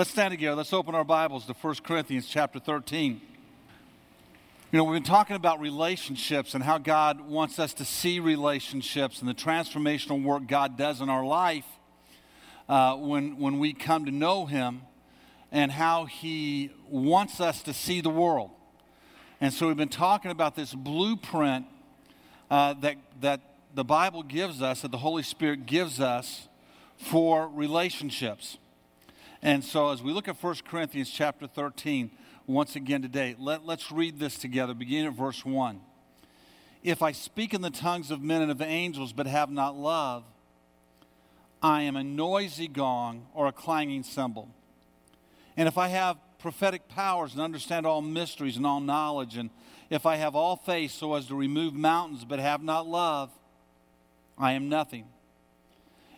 Let's stand together. Let's open our Bibles to 1 Corinthians chapter 13. You know, we've been talking about relationships and how God wants us to see relationships and the transformational work God does in our life uh, when, when we come to know Him and how He wants us to see the world. And so we've been talking about this blueprint uh, that, that the Bible gives us, that the Holy Spirit gives us for relationships. And so as we look at 1 Corinthians chapter 13, once again today, let, let's read this together, beginning at verse 1. If I speak in the tongues of men and of angels, but have not love, I am a noisy gong or a clanging cymbal. And if I have prophetic powers and understand all mysteries and all knowledge, and if I have all faith so as to remove mountains but have not love, I am nothing.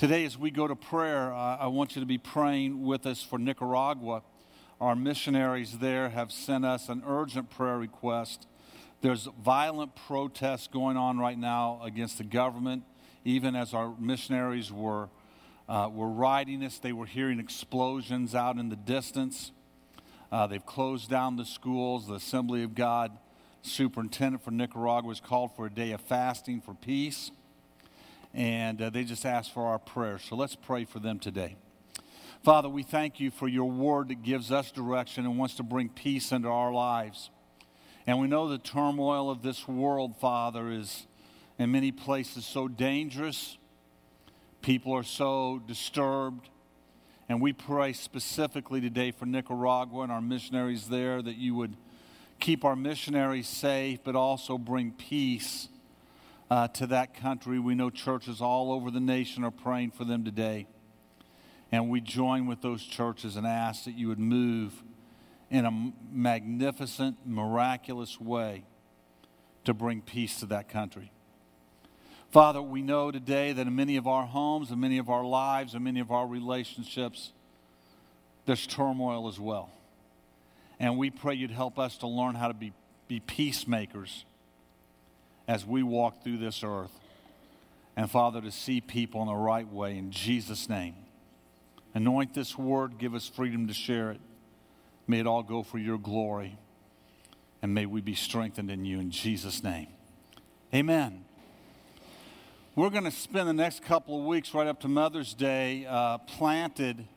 Today, as we go to prayer, uh, I want you to be praying with us for Nicaragua. Our missionaries there have sent us an urgent prayer request. There's violent protests going on right now against the government, even as our missionaries were uh, were riding us. They were hearing explosions out in the distance. Uh, they've closed down the schools. The Assembly of God superintendent for Nicaragua has called for a day of fasting for peace. And uh, they just asked for our prayers. So let's pray for them today. Father, we thank you for your word that gives us direction and wants to bring peace into our lives. And we know the turmoil of this world, Father, is in many places so dangerous People are so disturbed. And we pray specifically today for Nicaragua and our missionaries there that you would keep our missionaries safe, but also bring peace uh, to that country. We know churches all over the nation are praying for them today. And we join with those churches and ask that you would move in a magnificent, miraculous way to bring peace to that country. Father, we know today that in many of our homes in many of our lives in many of our relationships, there's turmoil as well. And we pray you'd help us to learn how to be, be peacemakers as we walk through this earth. And Father, to see people in the right way in Jesus' name. Anoint this word, give us freedom to share it. May it all go for your glory. And may we be strengthened in you in Jesus' name. Amen. We're going to spend the next couple of weeks right up to Mother's Day uh, planted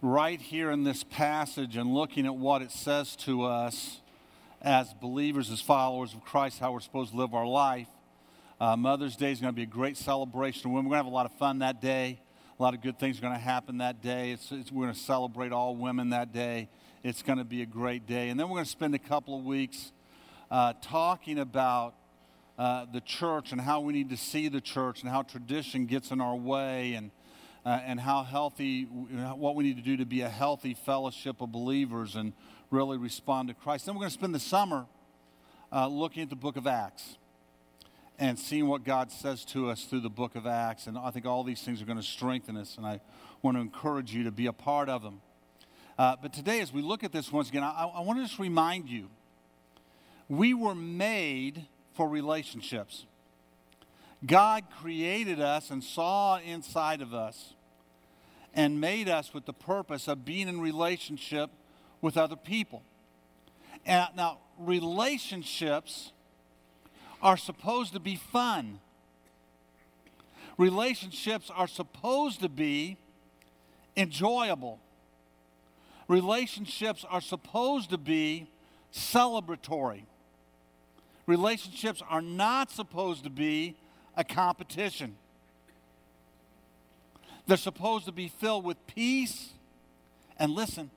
right here in this passage and looking at what it says to us as believers, as followers of Christ, how we're supposed to live our life. Uh, Mother's Day is going to be a great celebration. We're going to have a lot of fun that day. A lot of good things are going to happen that day. It's, it's, we're going to celebrate all women that day. It's going to be a great day. And then we're going to spend a couple of weeks uh, talking about uh, the church and how we need to see the church and how tradition gets in our way and, uh, and how healthy, what we need to do to be a healthy fellowship of believers and really respond to Christ. Then we're going to spend the summer uh, looking at the book of Acts and seeing what God says to us through the book of Acts. And I think all these things are going to strengthen us, and I want to encourage you to be a part of them. Uh, but today, as we look at this once again, I, I want to just remind you we were made for relationships. God created us and saw inside of us and made us with the purpose of being in relationship with other people. And now, relationships are supposed to be fun. Relationships are supposed to be enjoyable. Relationships are supposed to be celebratory. Relationships are not supposed to be a competition. They're supposed to be filled with peace. And listen,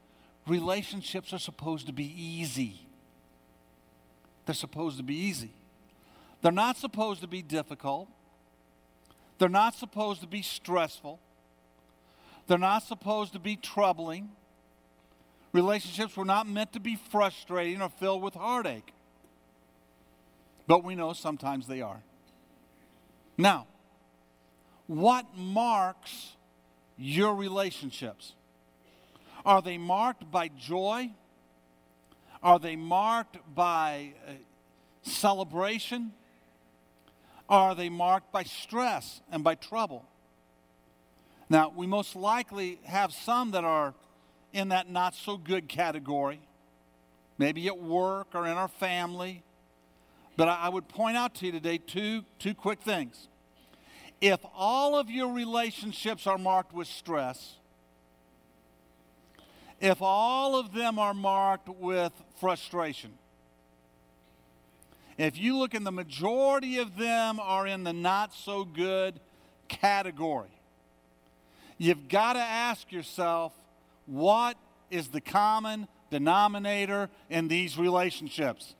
relationships are supposed to be easy. They're supposed to be easy. They're not supposed to be difficult. They're not supposed to be stressful. They're not supposed to be troubling. Relationships were not meant to be frustrating or filled with heartache. But we know sometimes they are. Now, what marks your relationships? Are they marked by joy? Are they marked by uh, celebration? Are they marked by stress and by trouble? Now, we most likely have some that are in that not so good category, maybe at work or in our family. But I would point out to you today two, two quick things. If all of your relationships are marked with stress, if all of them are marked with frustration, if you look in the majority of them are in the not so good category, you've got to ask yourself what is the common denominator in these relationships?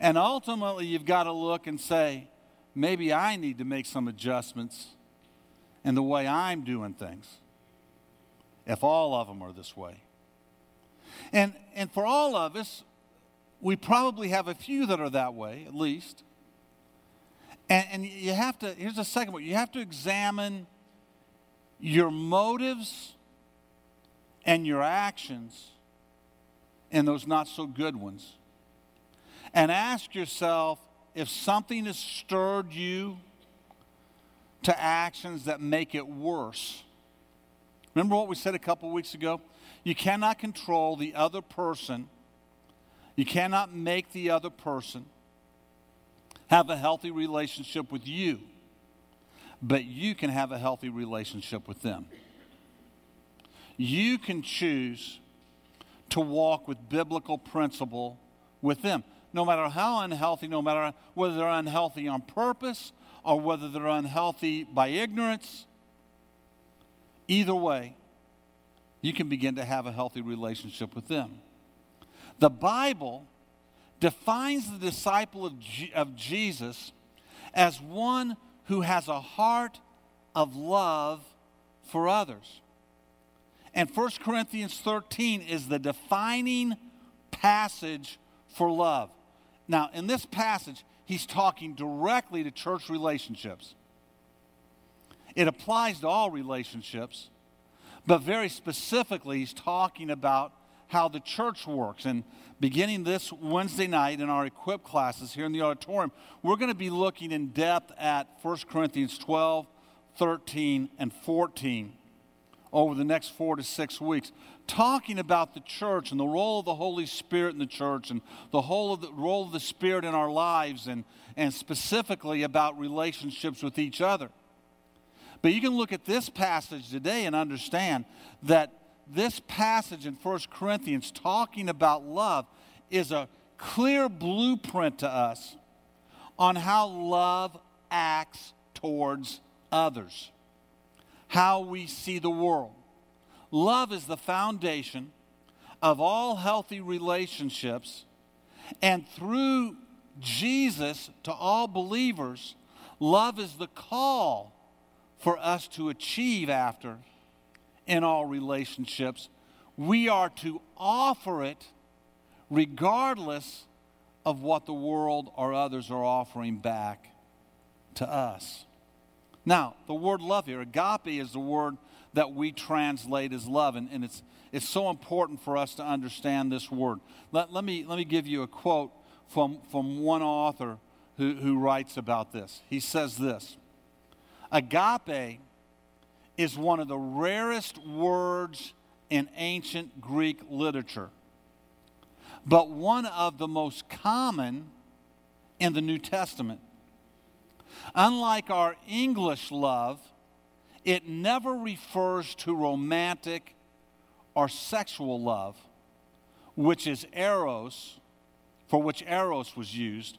And ultimately, you've got to look and say, maybe I need to make some adjustments in the way I'm doing things, if all of them are this way. And, and for all of us, we probably have a few that are that way, at least. And, and you have to, here's the second one you have to examine your motives and your actions in those not so good ones. And ask yourself if something has stirred you to actions that make it worse. Remember what we said a couple weeks ago? You cannot control the other person you cannot make the other person have a healthy relationship with you, but you can have a healthy relationship with them. You can choose to walk with biblical principle with them, no matter how unhealthy, no matter whether they're unhealthy on purpose or whether they're unhealthy by ignorance. Either way, you can begin to have a healthy relationship with them. The Bible defines the disciple of, G- of Jesus as one who has a heart of love for others. And 1 Corinthians 13 is the defining passage for love. Now, in this passage, he's talking directly to church relationships. It applies to all relationships, but very specifically, he's talking about how the church works. And beginning this Wednesday night in our equip classes here in the auditorium, we're going to be looking in depth at 1 Corinthians 12, 13, and 14 over the next four to six weeks, talking about the church and the role of the Holy Spirit in the church and the whole of the role of the Spirit in our lives and, and specifically about relationships with each other. But you can look at this passage today and understand that this passage in 1 Corinthians talking about love is a clear blueprint to us on how love acts towards others, how we see the world. Love is the foundation of all healthy relationships, and through Jesus to all believers, love is the call for us to achieve after in all relationships. We are to offer it regardless of what the world or others are offering back to us. Now, the word love here, agape, is the word that we translate as love, and, and it's, it's so important for us to understand this word. Let, let, me, let me give you a quote from, from one author who, who writes about this. He says this Agape is one of the rarest words in ancient Greek literature, but one of the most common in the New Testament. Unlike our English love, it never refers to romantic or sexual love, which is eros, for which eros was used,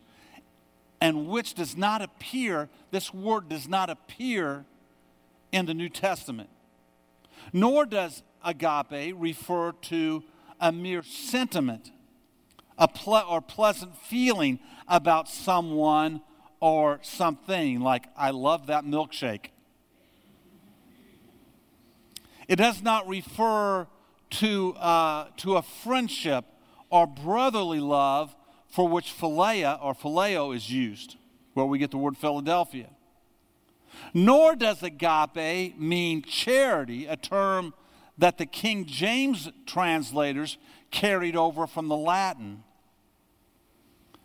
and which does not appear, this word does not appear in the New Testament. Nor does agape refer to a mere sentiment a ple- or pleasant feeling about someone or something, like, I love that milkshake. It does not refer to, uh, to a friendship or brotherly love for which philia or phileo is used, where we get the word Philadelphia. Nor does agape mean charity, a term that the King James translators carried over from the Latin.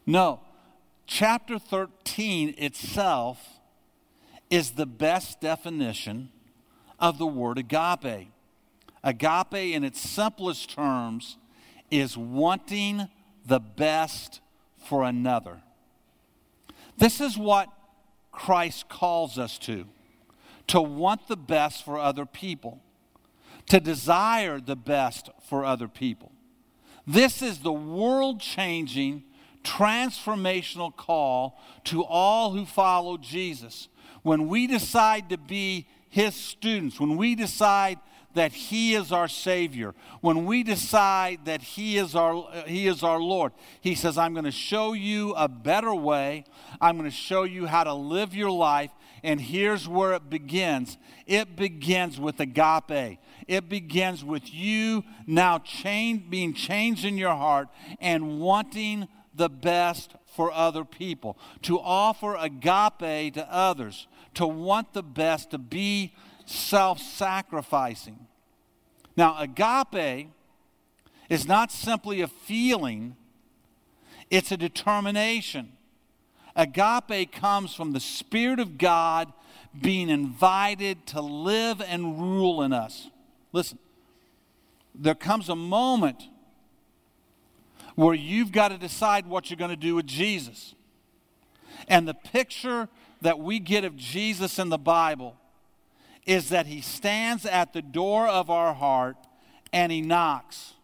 No, chapter 13 itself is the best definition of the word agape. Agape, in its simplest terms, is wanting the best for another. This is what Christ calls us to to want the best for other people, to desire the best for other people. This is the world changing, transformational call to all who follow Jesus. When we decide to be his students, when we decide that he is our savior. When we decide that he is our he is our lord he says i'm going to show you a better way. I'm going to show you how to live your life. And here's where it begins. It begins with agape. It begins with you now being changed in your heart and wanting the best for other people. To offer agape to others. To want the best to be self sacrificing. Now, agape is not simply a feeling, it's a determination. Agape comes from the Spirit of God being invited to live and rule in us. Listen, there comes a moment where you've got to decide what you're going to do with Jesus. And the picture that we get of Jesus in the Bible is that he stands at the door of our heart and he knocks.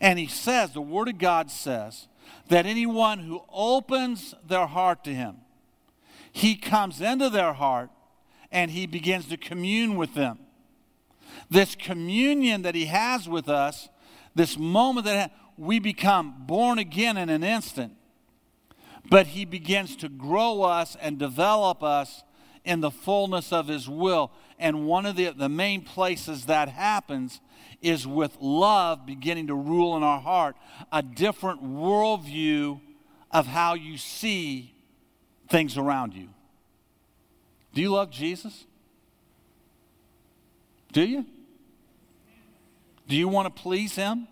And he says, the Word of God says, that anyone who opens their heart to him, he comes into their heart and he begins to commune with them. This communion that he has with us, this moment that we become born again in an instant, but he begins to grow us and develop us in the fullness of his will. And one of the, the main places that happens is with love beginning to rule in our heart, a different worldview of how you see things around you. Do you love Jesus? Do you? Do you want to please him?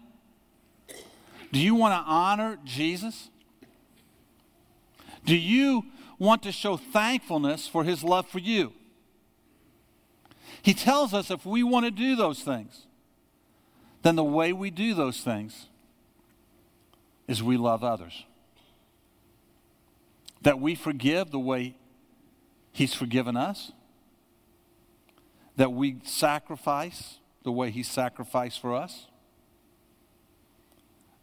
Do you want to honor Jesus? Do you want to show thankfulness for his love for you. He tells us if we want to do those things, then the way we do those things is we love others. That we forgive the way he's forgiven us. That we sacrifice the way he sacrificed for us.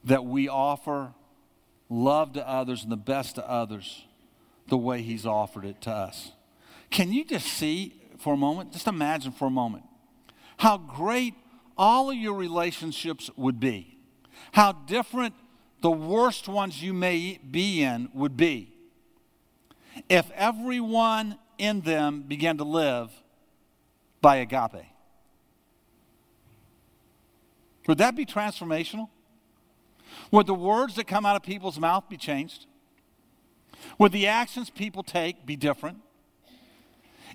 That we offer love to others and the best to others the way He's offered it to us. Can you just see for a moment, just imagine for a moment, how great all of your relationships would be, how different the worst ones you may be in would be if everyone in them began to live by agape. Would that be transformational? Would the words that come out of people's mouth be changed? Would the actions people take be different?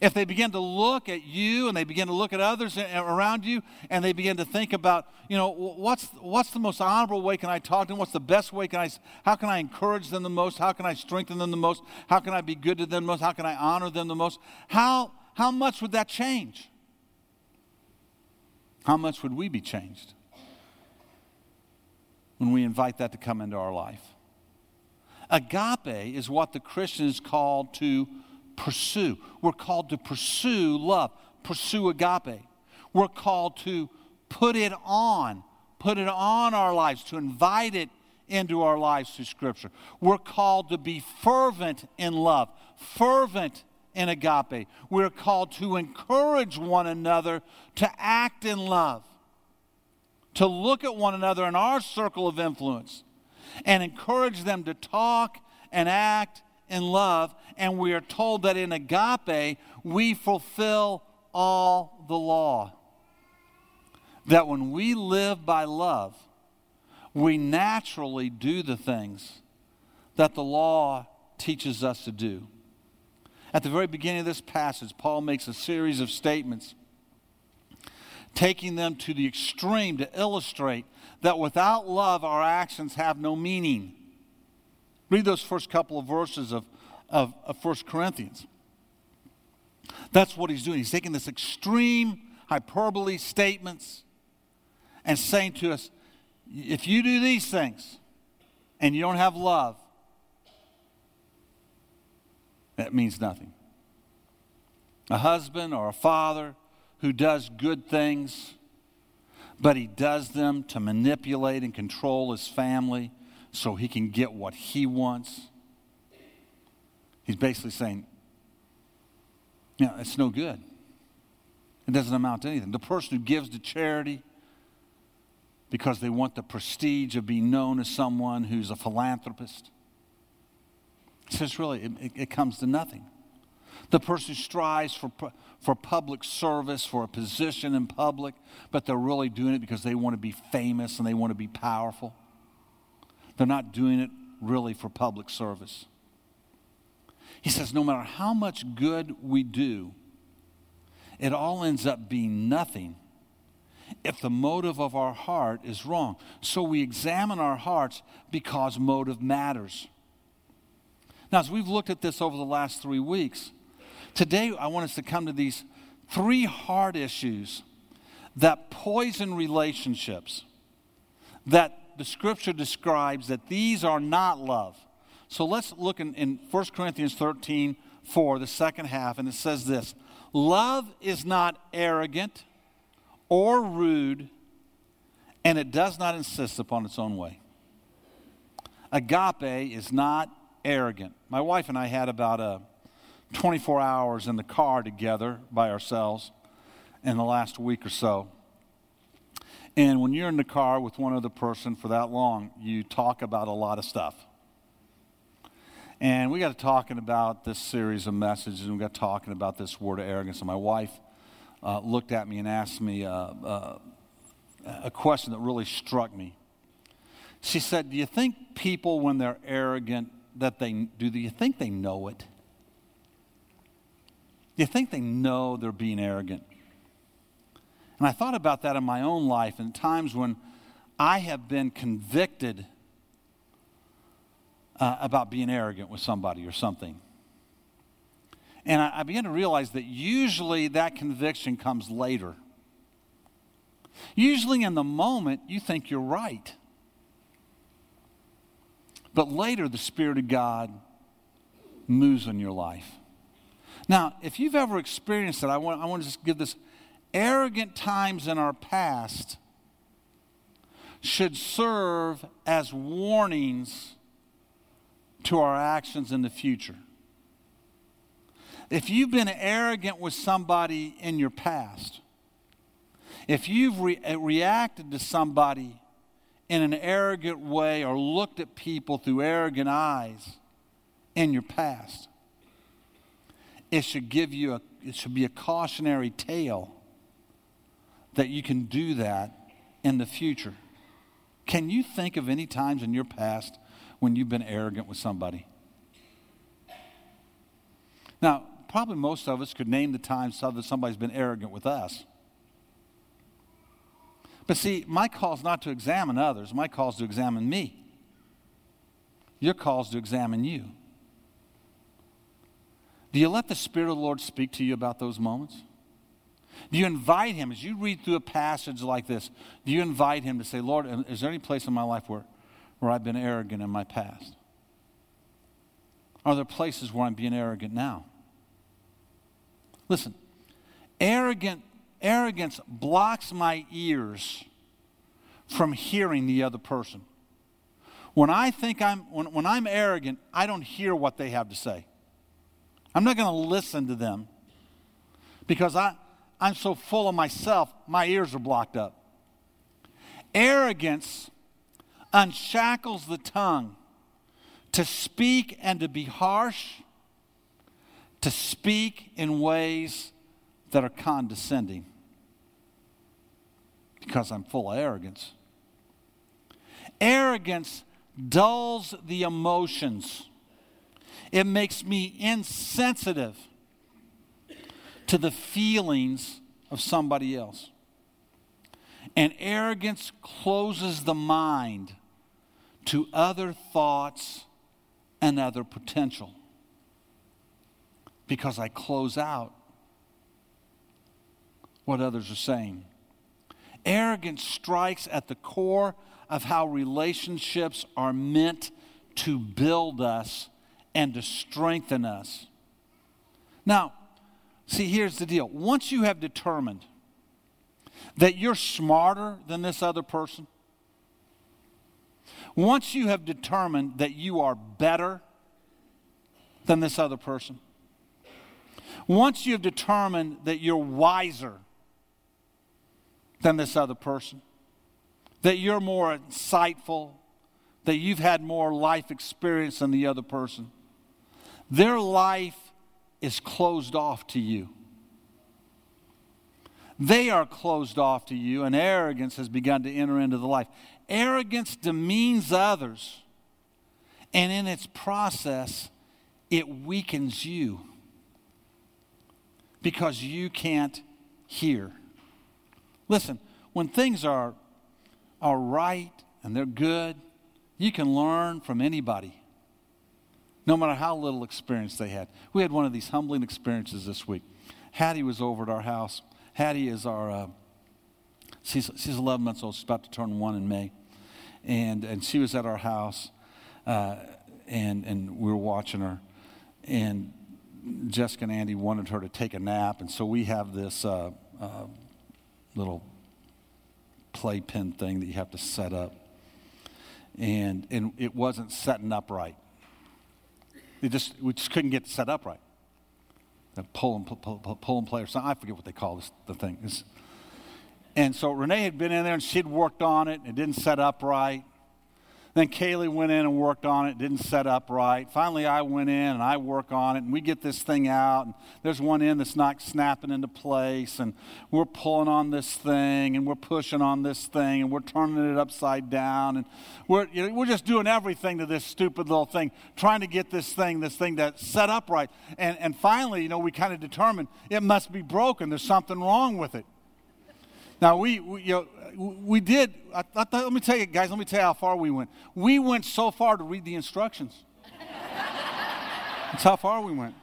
If they begin to look at you and they begin to look at others around you and they begin to think about, you know, what's, what's the most honorable way can I talk to them? What's the best way can I, how can I encourage them the most? How can I strengthen them the most? How can I be good to them the most? How can I honor them the most? How, how much would that change? How much would we be changed when we invite that to come into our life? Agape is what the Christian is called to pursue. We're called to pursue love, pursue agape. We're called to put it on, put it on our lives, to invite it into our lives through Scripture. We're called to be fervent in love, fervent in agape. We're called to encourage one another to act in love, to look at one another in our circle of influence and encourage them to talk and act in love. And we are told that in agape, we fulfill all the law. that when we live by love, we naturally do the things that the law teaches us to do. At the very beginning of this passage, Paul makes a series of statements, taking them to the extreme to illustrate that without love, our actions have no meaning. Read those first couple of verses of, of, of 1 Corinthians. That's what he's doing. He's taking this extreme hyperbole statements and saying to us, if you do these things and you don't have love, that means nothing. A husband or a father who does good things, but he does them to manipulate and control his family so he can get what he wants. He's basically saying, know, it's no good. It doesn't amount to anything. The person who gives to charity because they want the prestige of being known as someone who's a philanthropist, it says really, it, it comes to nothing. The person who strives for, for public service, for a position in public, but they're really doing it because they want to be famous and they want to be powerful. They're not doing it really for public service. He says, no matter how much good we do, it all ends up being nothing if the motive of our heart is wrong. So we examine our hearts because motive matters. Now, as we've looked at this over the last three weeks, today I want us to come to these three hard issues that poison relationships, that the scripture describes that these are not love. So let's look in, in 1 Corinthians 13 4, the second half, and it says this Love is not arrogant or rude, and it does not insist upon its own way. Agape is not arrogant. My wife and I had about a 24 hours in the car together by ourselves in the last week or so. And when you're in the car with one other person for that long, you talk about a lot of stuff. And we got to talking about this series of messages, and we got talking about this word of arrogance. And my wife uh, looked at me and asked me uh, uh, a question that really struck me. She said, "Do you think people, when they're arrogant, that they do? Do you think they know it? You think they know they're being arrogant?" And I thought about that in my own life, and times when I have been convicted uh, about being arrogant with somebody or something. And I, I began to realize that usually that conviction comes later. Usually in the moment, you think you're right. But later, the Spirit of God moves in your life. Now, if you've ever experienced it, I want, I want to just give this arrogant times in our past should serve as warnings to our actions in the future. If you've been arrogant with somebody in your past, if you've re- uh, reacted to somebody in an arrogant way or looked at people through arrogant eyes in your past, it should give you a it should be a cautionary tale that you can do that in the future. Can you think of any times in your past when you've been arrogant with somebody? Now, probably most of us could name the times that somebody's been arrogant with us. But see, my call is not to examine others, my call is to examine me. Your call is to examine you. Do you let the Spirit of the Lord speak to you about those moments? Do you invite Him, as you read through a passage like this, do you invite Him to say, Lord, is there any place in my life where where I've been arrogant in my past? Are there places where I'm being arrogant now? Listen, arrogant, arrogance blocks my ears from hearing the other person. When I think I'm, when, when I'm arrogant, I don't hear what they have to say. I'm not going to listen to them because I, I'm so full of myself, my ears are blocked up. Arrogance unshackles the tongue to speak and to be harsh, to speak in ways that are condescending. because I'm full of arrogance. Arrogance dulls the emotions, it makes me insensitive to the feelings of somebody else. And arrogance closes the mind to other thoughts and other potential because I close out what others are saying. Arrogance strikes at the core of how relationships are meant to build us and to strengthen us. Now, see, here's the deal. Once you have determined that you're smarter than this other person, once you have determined that you are better than this other person, once you have determined that you're wiser than this other person, that you're more insightful, that you've had more life experience than the other person. Their life is closed off to you. They are closed off to you, and arrogance has begun to enter into the life. Arrogance demeans others, and in its process, it weakens you because you can't hear. Listen, when things are, are right and they're good, you can learn from anybody, no matter how little experience they had. We had one of these humbling experiences this week. Hattie was over at our house. Hattie is our, uh, she's, she's 11 months old. She's about to turn one in May. And, and she was at our house, uh, and, and we were watching her. And Jessica and Andy wanted her to take a nap, and so we have this uh, uh, little playpen thing that you have to set up. And, and it wasn't setting up right. It just, we just couldn't get set up right. The pull and, pull, pull, pull and play or something. I forget what they call this, the thing. It's, and so Renee had been in there and she'd worked on it. It didn't set up right. Then Kaylee went in and worked on it, didn't set up right. Finally, I went in and I work on it, and we get this thing out. And there's one end that's not snapping into place, and we're pulling on this thing, and we're pushing on this thing, and we're turning it upside down, and we're you know, we're just doing everything to this stupid little thing, trying to get this thing, this thing to set up right. And and finally, you know, we kind of determined it must be broken. There's something wrong with it. Now we, we you know we did, I, I let me tell you, guys, let me tell you how far we went. We went so far to read the instructions. that's how far we went.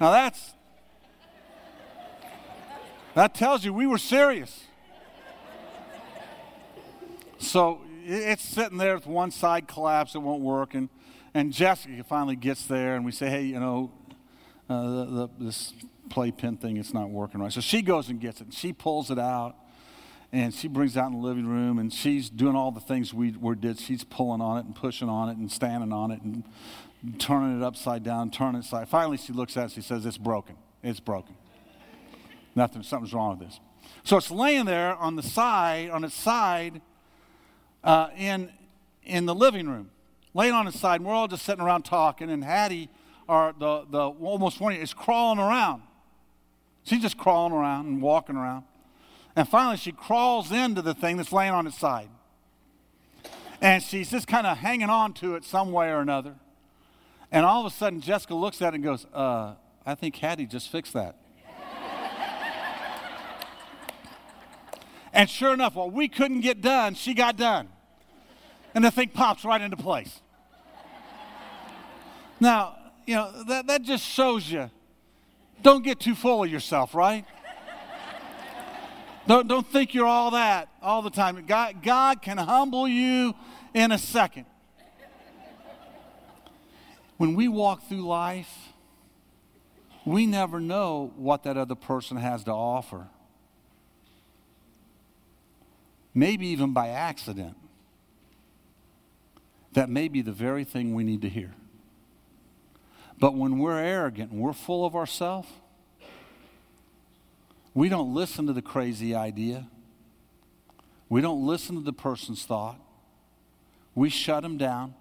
Now that's, that tells you we were serious. So it's sitting there with one side collapsed, it won't work. And, and Jessica finally gets there, and we say, hey, you know, uh, the, the, this playpen thing, it's not working right. So she goes and gets it, and she pulls it out and she brings it out in the living room and she's doing all the things we, we did. She's pulling on it and pushing on it and standing on it and turning it upside down, turning it side. Finally, she looks at it. She says, "It's broken. It's broken. Nothing. Something's wrong with this." So it's laying there on the side, on its side, uh, in in the living room, laying on its side. And we're all just sitting around talking, and Hattie, our the the almost twenty, is crawling around. She's just crawling around and walking around. And finally, she crawls into the thing that's laying on its side. And she's just kind of hanging on to it some way or another. And all of a sudden, Jessica looks at it and goes, uh, I think Hattie just fixed that. and sure enough, what we couldn't get done, she got done. And the thing pops right into place. Now, you know, that, that just shows you don't get too full of yourself, right? Don't, don't think you're all that all the time. God, God can humble you in a second. When we walk through life, we never know what that other person has to offer. Maybe even by accident. That may be the very thing we need to hear. But when we're arrogant and we're full of ourselves, we don't listen to the crazy idea. We don't listen to the person's thought. We shut them down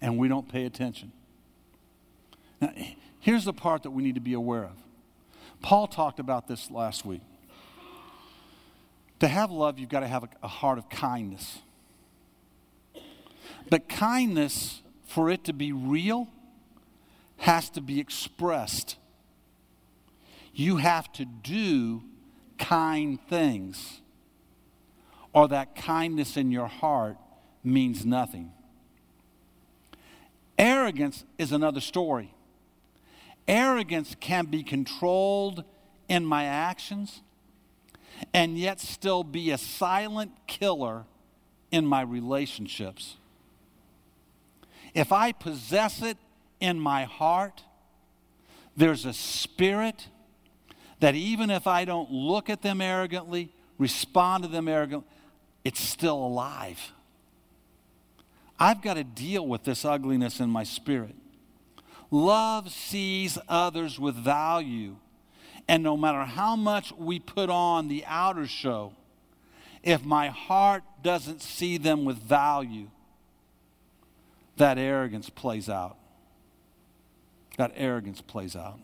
and we don't pay attention. Now, here's the part that we need to be aware of. Paul talked about this last week. To have love, you've got to have a, heart of kindness. But kindness, for it to be real, has to be expressed. You have to do kind things, or that kindness in your heart means nothing. Arrogance is another story. Arrogance can be controlled in my actions and yet still be a silent killer in my relationships. If I possess it in my heart, there's a spirit that even if I don't look at them arrogantly, respond to them arrogantly, it's still alive. I've got to deal with this ugliness in my spirit. Love sees others with value. And no matter how much we put on the outer show, if my heart doesn't see them with value, that arrogance plays out. That arrogance plays out.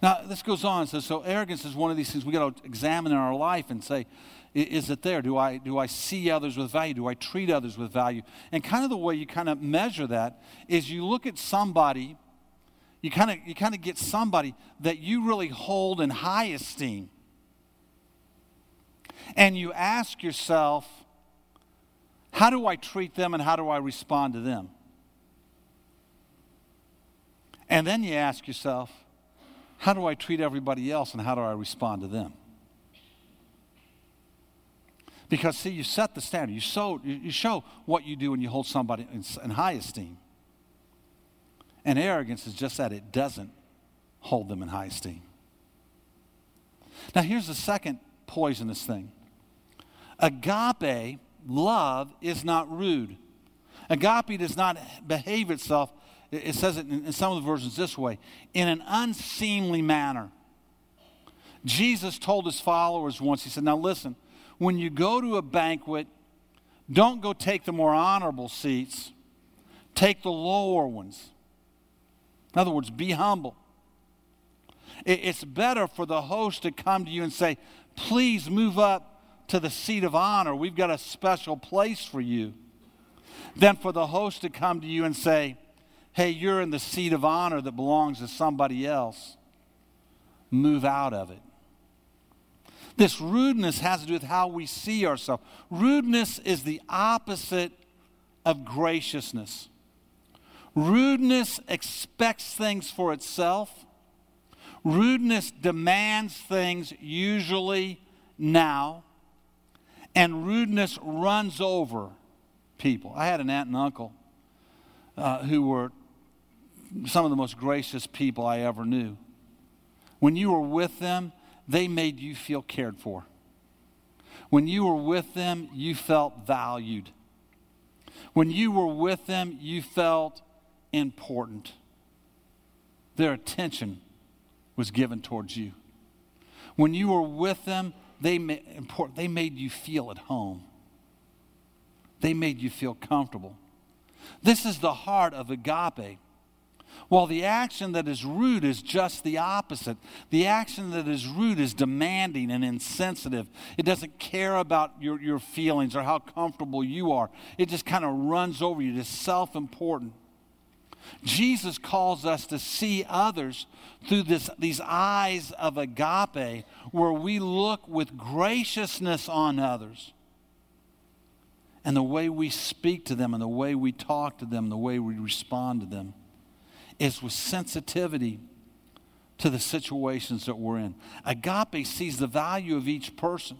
Now, this goes on. So, so arrogance is one of these things we got to examine in our life and say, is it there? Do I, do I see others with value? Do I treat others with value? And kind of the way you kind of measure that is you look at somebody, you kind of, you kind of get somebody that you really hold in high esteem. And you ask yourself, how do I treat them and how do I respond to them? And then you ask yourself, how do I treat everybody else and how do I respond to them? Because, see, you set the standard. You show, you show what you do when you hold somebody in, in high esteem. And arrogance is just that it doesn't hold them in high esteem. Now, here's the second poisonous thing agape love is not rude. Agape does not behave itself, it says it in some of the versions this way, in an unseemly manner. Jesus told his followers once, he said, Now listen, when you go to a banquet, don't go take the more honorable seats, take the lower ones. In other words, be humble. It's better for the host to come to you and say, Please move up to the seat of honor. We've got a special place for you. Than for the host to come to you and say, Hey, you're in the seat of honor that belongs to somebody else. Move out of it. This rudeness has to do with how we see ourselves. Rudeness is the opposite of graciousness. Rudeness expects things for itself. Rudeness demands things usually now. And rudeness runs over people. I had an aunt and uncle uh, who were some of the most gracious people I ever knew. When you were with them, they made you feel cared for. When you were with them, you felt valued. When you were with them, you felt important. Their attention was given towards you. When you were with them, they, they made you feel at home. They made you feel comfortable. This is the heart of agape. While the action that is rude is just the opposite. The action that is rude is demanding and insensitive. It doesn't care about your, your feelings or how comfortable you are, it just kind of runs over you. It's self important. Jesus calls us to see others through this, these eyes of agape, where we look with graciousness on others. And the way we speak to them, and the way we talk to them, the way we respond to them is with sensitivity to the situations that we're in. Agape sees the value of each person.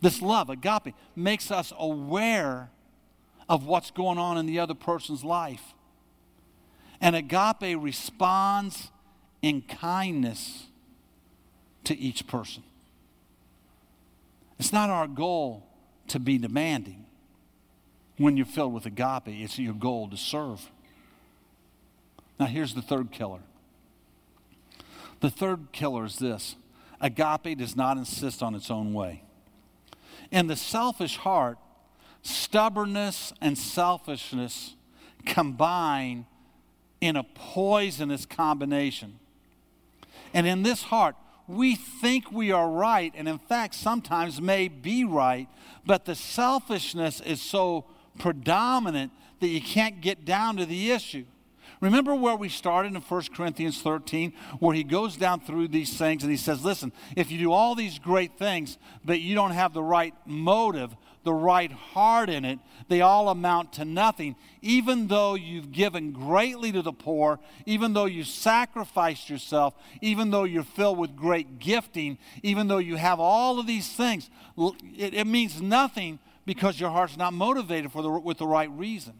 This love, agape, makes us aware of what's going on in the other person's life. And agape responds in kindness to each person. It's not our goal to be demanding when you're filled with agape, it's your goal to serve. Now, here's the third killer. The third killer is this agape does not insist on its own way. In the selfish heart, stubbornness and selfishness combine in a poisonous combination. And in this heart, we think we are right, and in fact, sometimes may be right, but the selfishness is so predominant that you can't get down to the issue. Remember where we started in 1 Corinthians 13, where he goes down through these things and he says, Listen, if you do all these great things, but you don't have the right motive, the right heart in it, they all amount to nothing. Even though you've given greatly to the poor, even though you sacrificed yourself, even though you're filled with great gifting, even though you have all of these things, it, it means nothing because your heart's not motivated for the, with the right reason.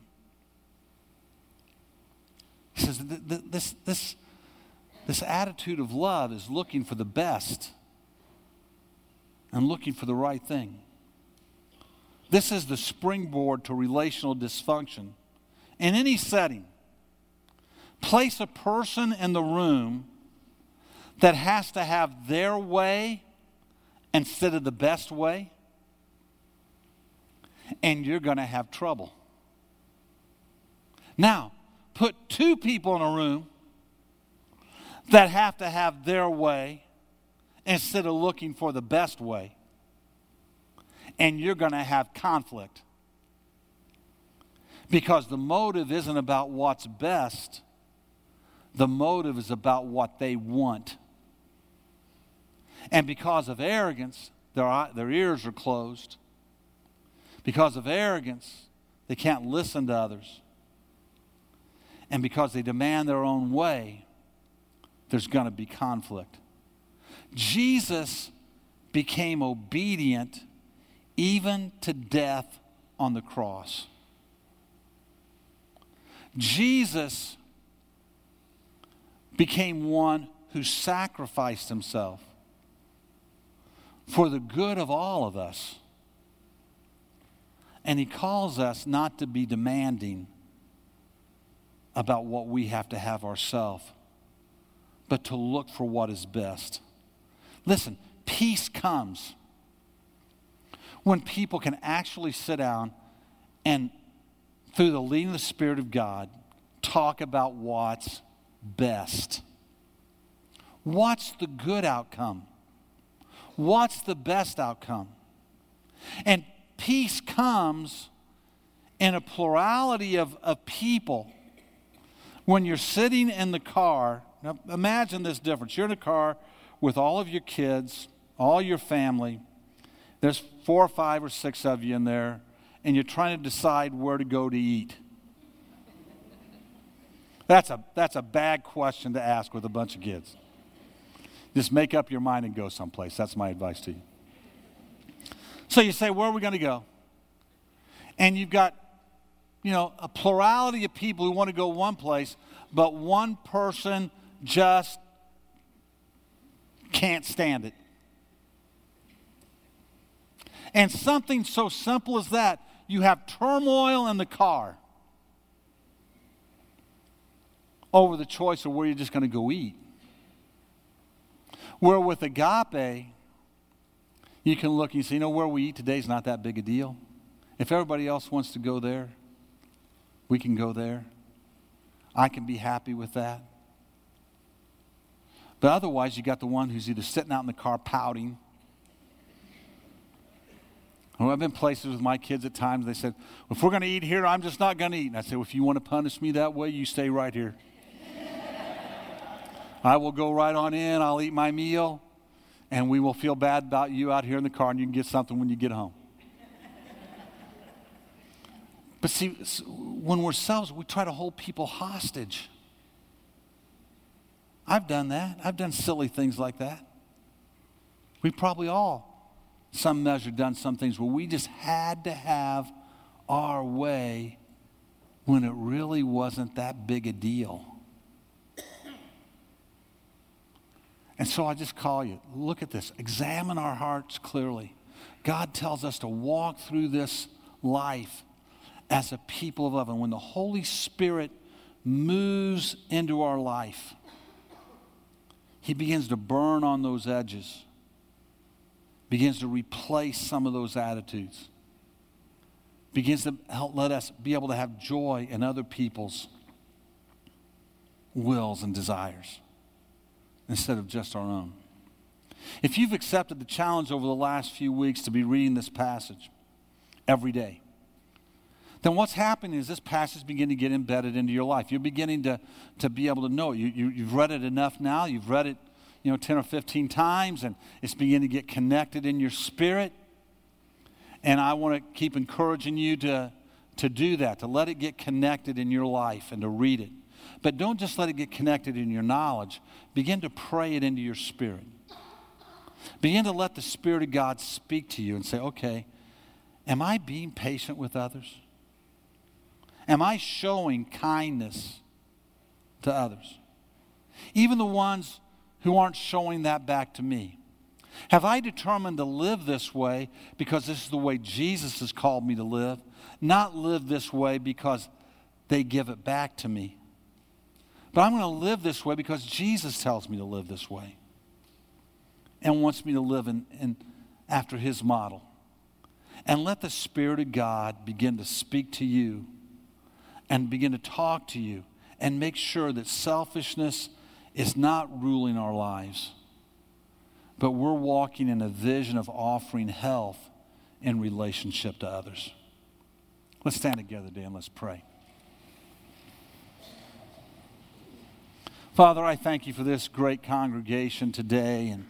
He says, this, this, this attitude of love is looking for the best and looking for the right thing. This is the springboard to relational dysfunction. In any setting, place a person in the room that has to have their way instead of the best way, and you're going to have trouble. Now, put two people in a room that have to have their way instead of looking for the best way. And you're going to have conflict. Because the motive isn't about what's best, the motive is about what they want. And because of arrogance, their, their ears are closed. Because of arrogance, they can't listen to others and because they demand their own way, there's going to be conflict. Jesus became obedient even to death on the cross. Jesus became one who sacrificed himself for the good of all of us. And he calls us not to be demanding about what we have to have ourselves, but to look for what is best. Listen, peace comes when people can actually sit down and, through the leading of the Spirit of God, talk about what's best. What's the good outcome? What's the best outcome? And peace comes in a plurality of, of people when you're sitting in the car, now imagine this difference. You're in a car with all of your kids, all your family. There's four or five or six of you in there, and you're trying to decide where to go to eat. That's a, that's a bad question to ask with a bunch of kids. Just make up your mind and go someplace. That's my advice to you. So you say, Where are we going to go? And you've got you know, a plurality of people who want to go one place, but one person just can't stand it. And something so simple as that, you have turmoil in the car over the choice of where you're just going to go eat. Where with agape, you can look and you say, you know, where we eat today is not that big a deal. If everybody else wants to go there, we can go there. I can be happy with that. But otherwise, you got the one who's either sitting out in the car pouting. Well, I've been places with my kids at times. They said, well, "If we're going to eat here, I'm just not going to eat." And I said, well, "If you want to punish me that way, you stay right here. I will go right on in. I'll eat my meal, and we will feel bad about you out here in the car, and you can get something when you get home." But see, when we're selves, we try to hold people hostage. I've done that. I've done silly things like that. We probably all, some measure, done some things where we just had to have our way when it really wasn't that big a deal. And so I just call you look at this, examine our hearts clearly. God tells us to walk through this life as a people of love. And when the Holy Spirit moves into our life, He begins to burn on those edges, begins to replace some of those attitudes, begins to help let us be able to have joy in other people's wills and desires instead of just our own. If you've accepted the challenge over the last few weeks to be reading this passage every day, then what's happening is this passage is beginning to get embedded into your life. You're beginning to, to be able to know it. You, you, you've read it enough now. You've read it, you know, 10 or 15 times, and it's beginning to get connected in your spirit. And I want to keep encouraging you to, to do that, to let it get connected in your life and to read it. But don't just let it get connected in your knowledge. Begin to pray it into your spirit. Begin to let the Spirit of God speak to you and say, okay, am I being patient with others? Am I showing kindness to others? Even the ones who aren't showing that back to me. Have I determined to live this way because this is the way Jesus has called me to live? Not live this way because they give it back to me. But I'm going to live this way because Jesus tells me to live this way and wants me to live in, in, after his model. And let the Spirit of God begin to speak to you and begin to talk to you and make sure that selfishness is not ruling our lives, but we're walking in a vision of offering health in relationship to others. Let's stand together, Dan. Let's pray. Father, I thank you for this great congregation today. And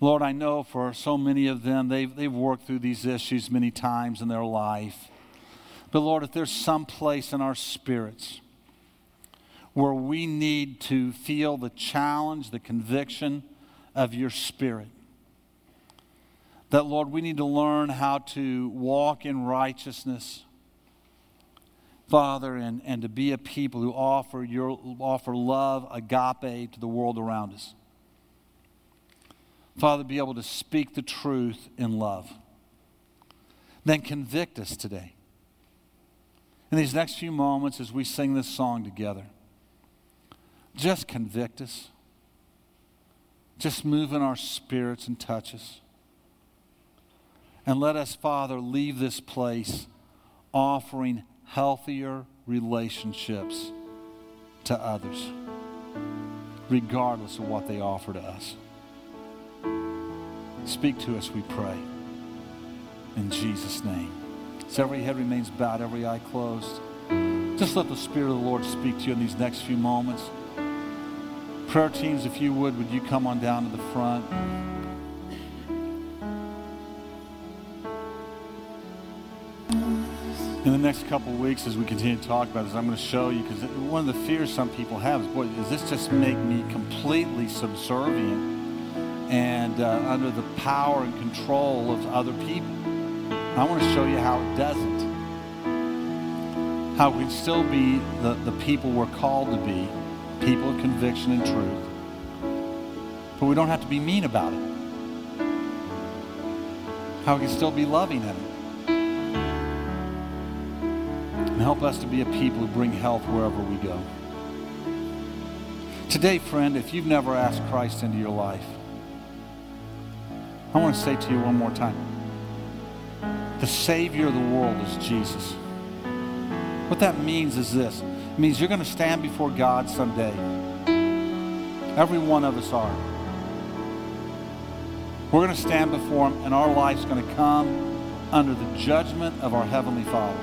Lord, I know for so many of them, they've, they've worked through these issues many times in their life. But Lord, if there's some place in our spirits where we need to feel the challenge, the conviction of your spirit, that Lord, we need to learn how to walk in righteousness, Father, and, and to be a people who offer, your, offer love, agape to the world around us. Father, be able to speak the truth in love. Then convict us today. In these next few moments, as we sing this song together, just convict us. Just move in our spirits and touch us. And let us, Father, leave this place offering healthier relationships to others, regardless of what they offer to us. Speak to us, we pray. In Jesus' name. Every head remains bowed, every eye closed, just let the Spirit of the Lord speak to you in these next few moments. Prayer teams, if you would, would you come on down to the front? In the next couple weeks, as we continue to talk about this, I'm going to show you because one of the fears some people have is, boy, does this just make me completely subservient? and uh, under the power and control of other people. I want to show you how it doesn't. How we can still be the, the people we're called to be, people of conviction and truth. But we don't have to be mean about it. How we can still be loving in it. And help us to be a people who bring health wherever we go. Today, friend, if you've never asked Christ into your life, I want to say to you one more time the Savior of the world is Jesus. What that means is this it means you're going to stand before God someday. Every one of us are. We're going to stand before Him, and our life's going to come under the judgment of our Heavenly Father.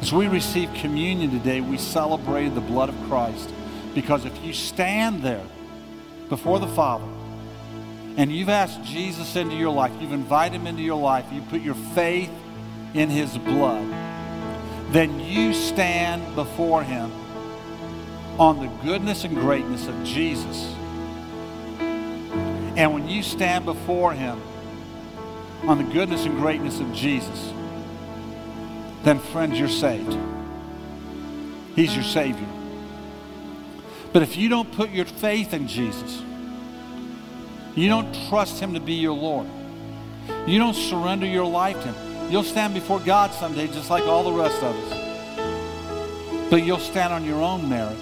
As we receive communion today, we celebrate the blood of Christ because if you stand there before the Father, and you've asked Jesus into your life, you've invited him into your life, you put your faith in his blood, then you stand before him on the goodness and greatness of Jesus. And when you stand before him on the goodness and greatness of Jesus, then, friends, you're saved. He's your Savior. But if you don't put your faith in Jesus, you don't trust Him to be your Lord. You don't surrender your life to Him. You'll stand before God someday just like all the rest of us. But you'll stand on your own merit.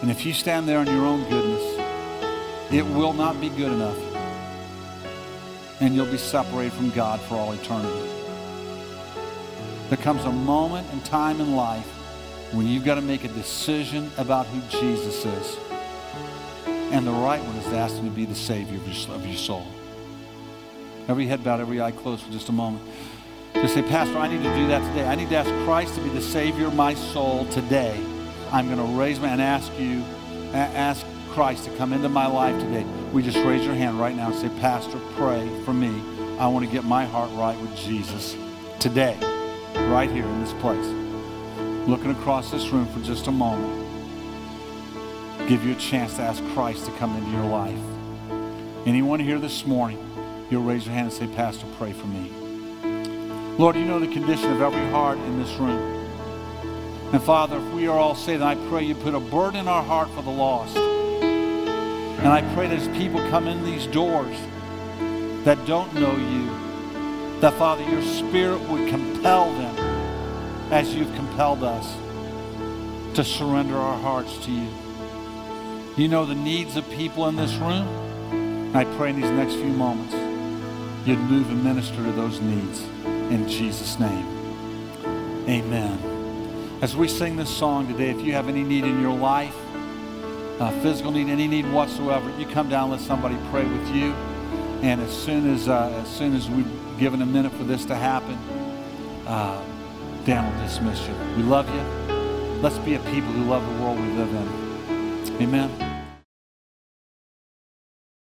And if you stand there on your own goodness, it will not be good enough. And you'll be separated from God for all eternity. There comes a moment and time in life when you've got to make a decision about who Jesus is. And the right one is to ask him to be the Savior of your, of your soul. Every head bowed, every eye closed for just a moment. Just say, Pastor, I need to do that today. I need to ask Christ to be the Savior of my soul today. I'm going to raise my hand and ask you, ask Christ to come into my life today. We just raise your hand right now and say, Pastor, pray for me. I want to get my heart right with Jesus today, right here in this place. Looking across this room for just a moment. Give you a chance to ask Christ to come into your life. Anyone here this morning, you'll raise your hand and say, Pastor, pray for me. Lord, you know the condition of every heart in this room. And Father, if we are all saved, I pray you put a burden in our heart for the lost. And I pray that as people come in these doors that don't know you, that Father, your spirit would compel them as you've compelled us to surrender our hearts to you. You know the needs of people in this room. And I pray in these next few moments you'd move and minister to those needs. In Jesus' name. Amen. As we sing this song today, if you have any need in your life, uh, physical need, any need whatsoever, you come down, let somebody pray with you. And as soon as, uh, as soon as we've given a minute for this to happen, uh, Dan will dismiss you. We love you. Let's be a people who love the world we live in. Amen.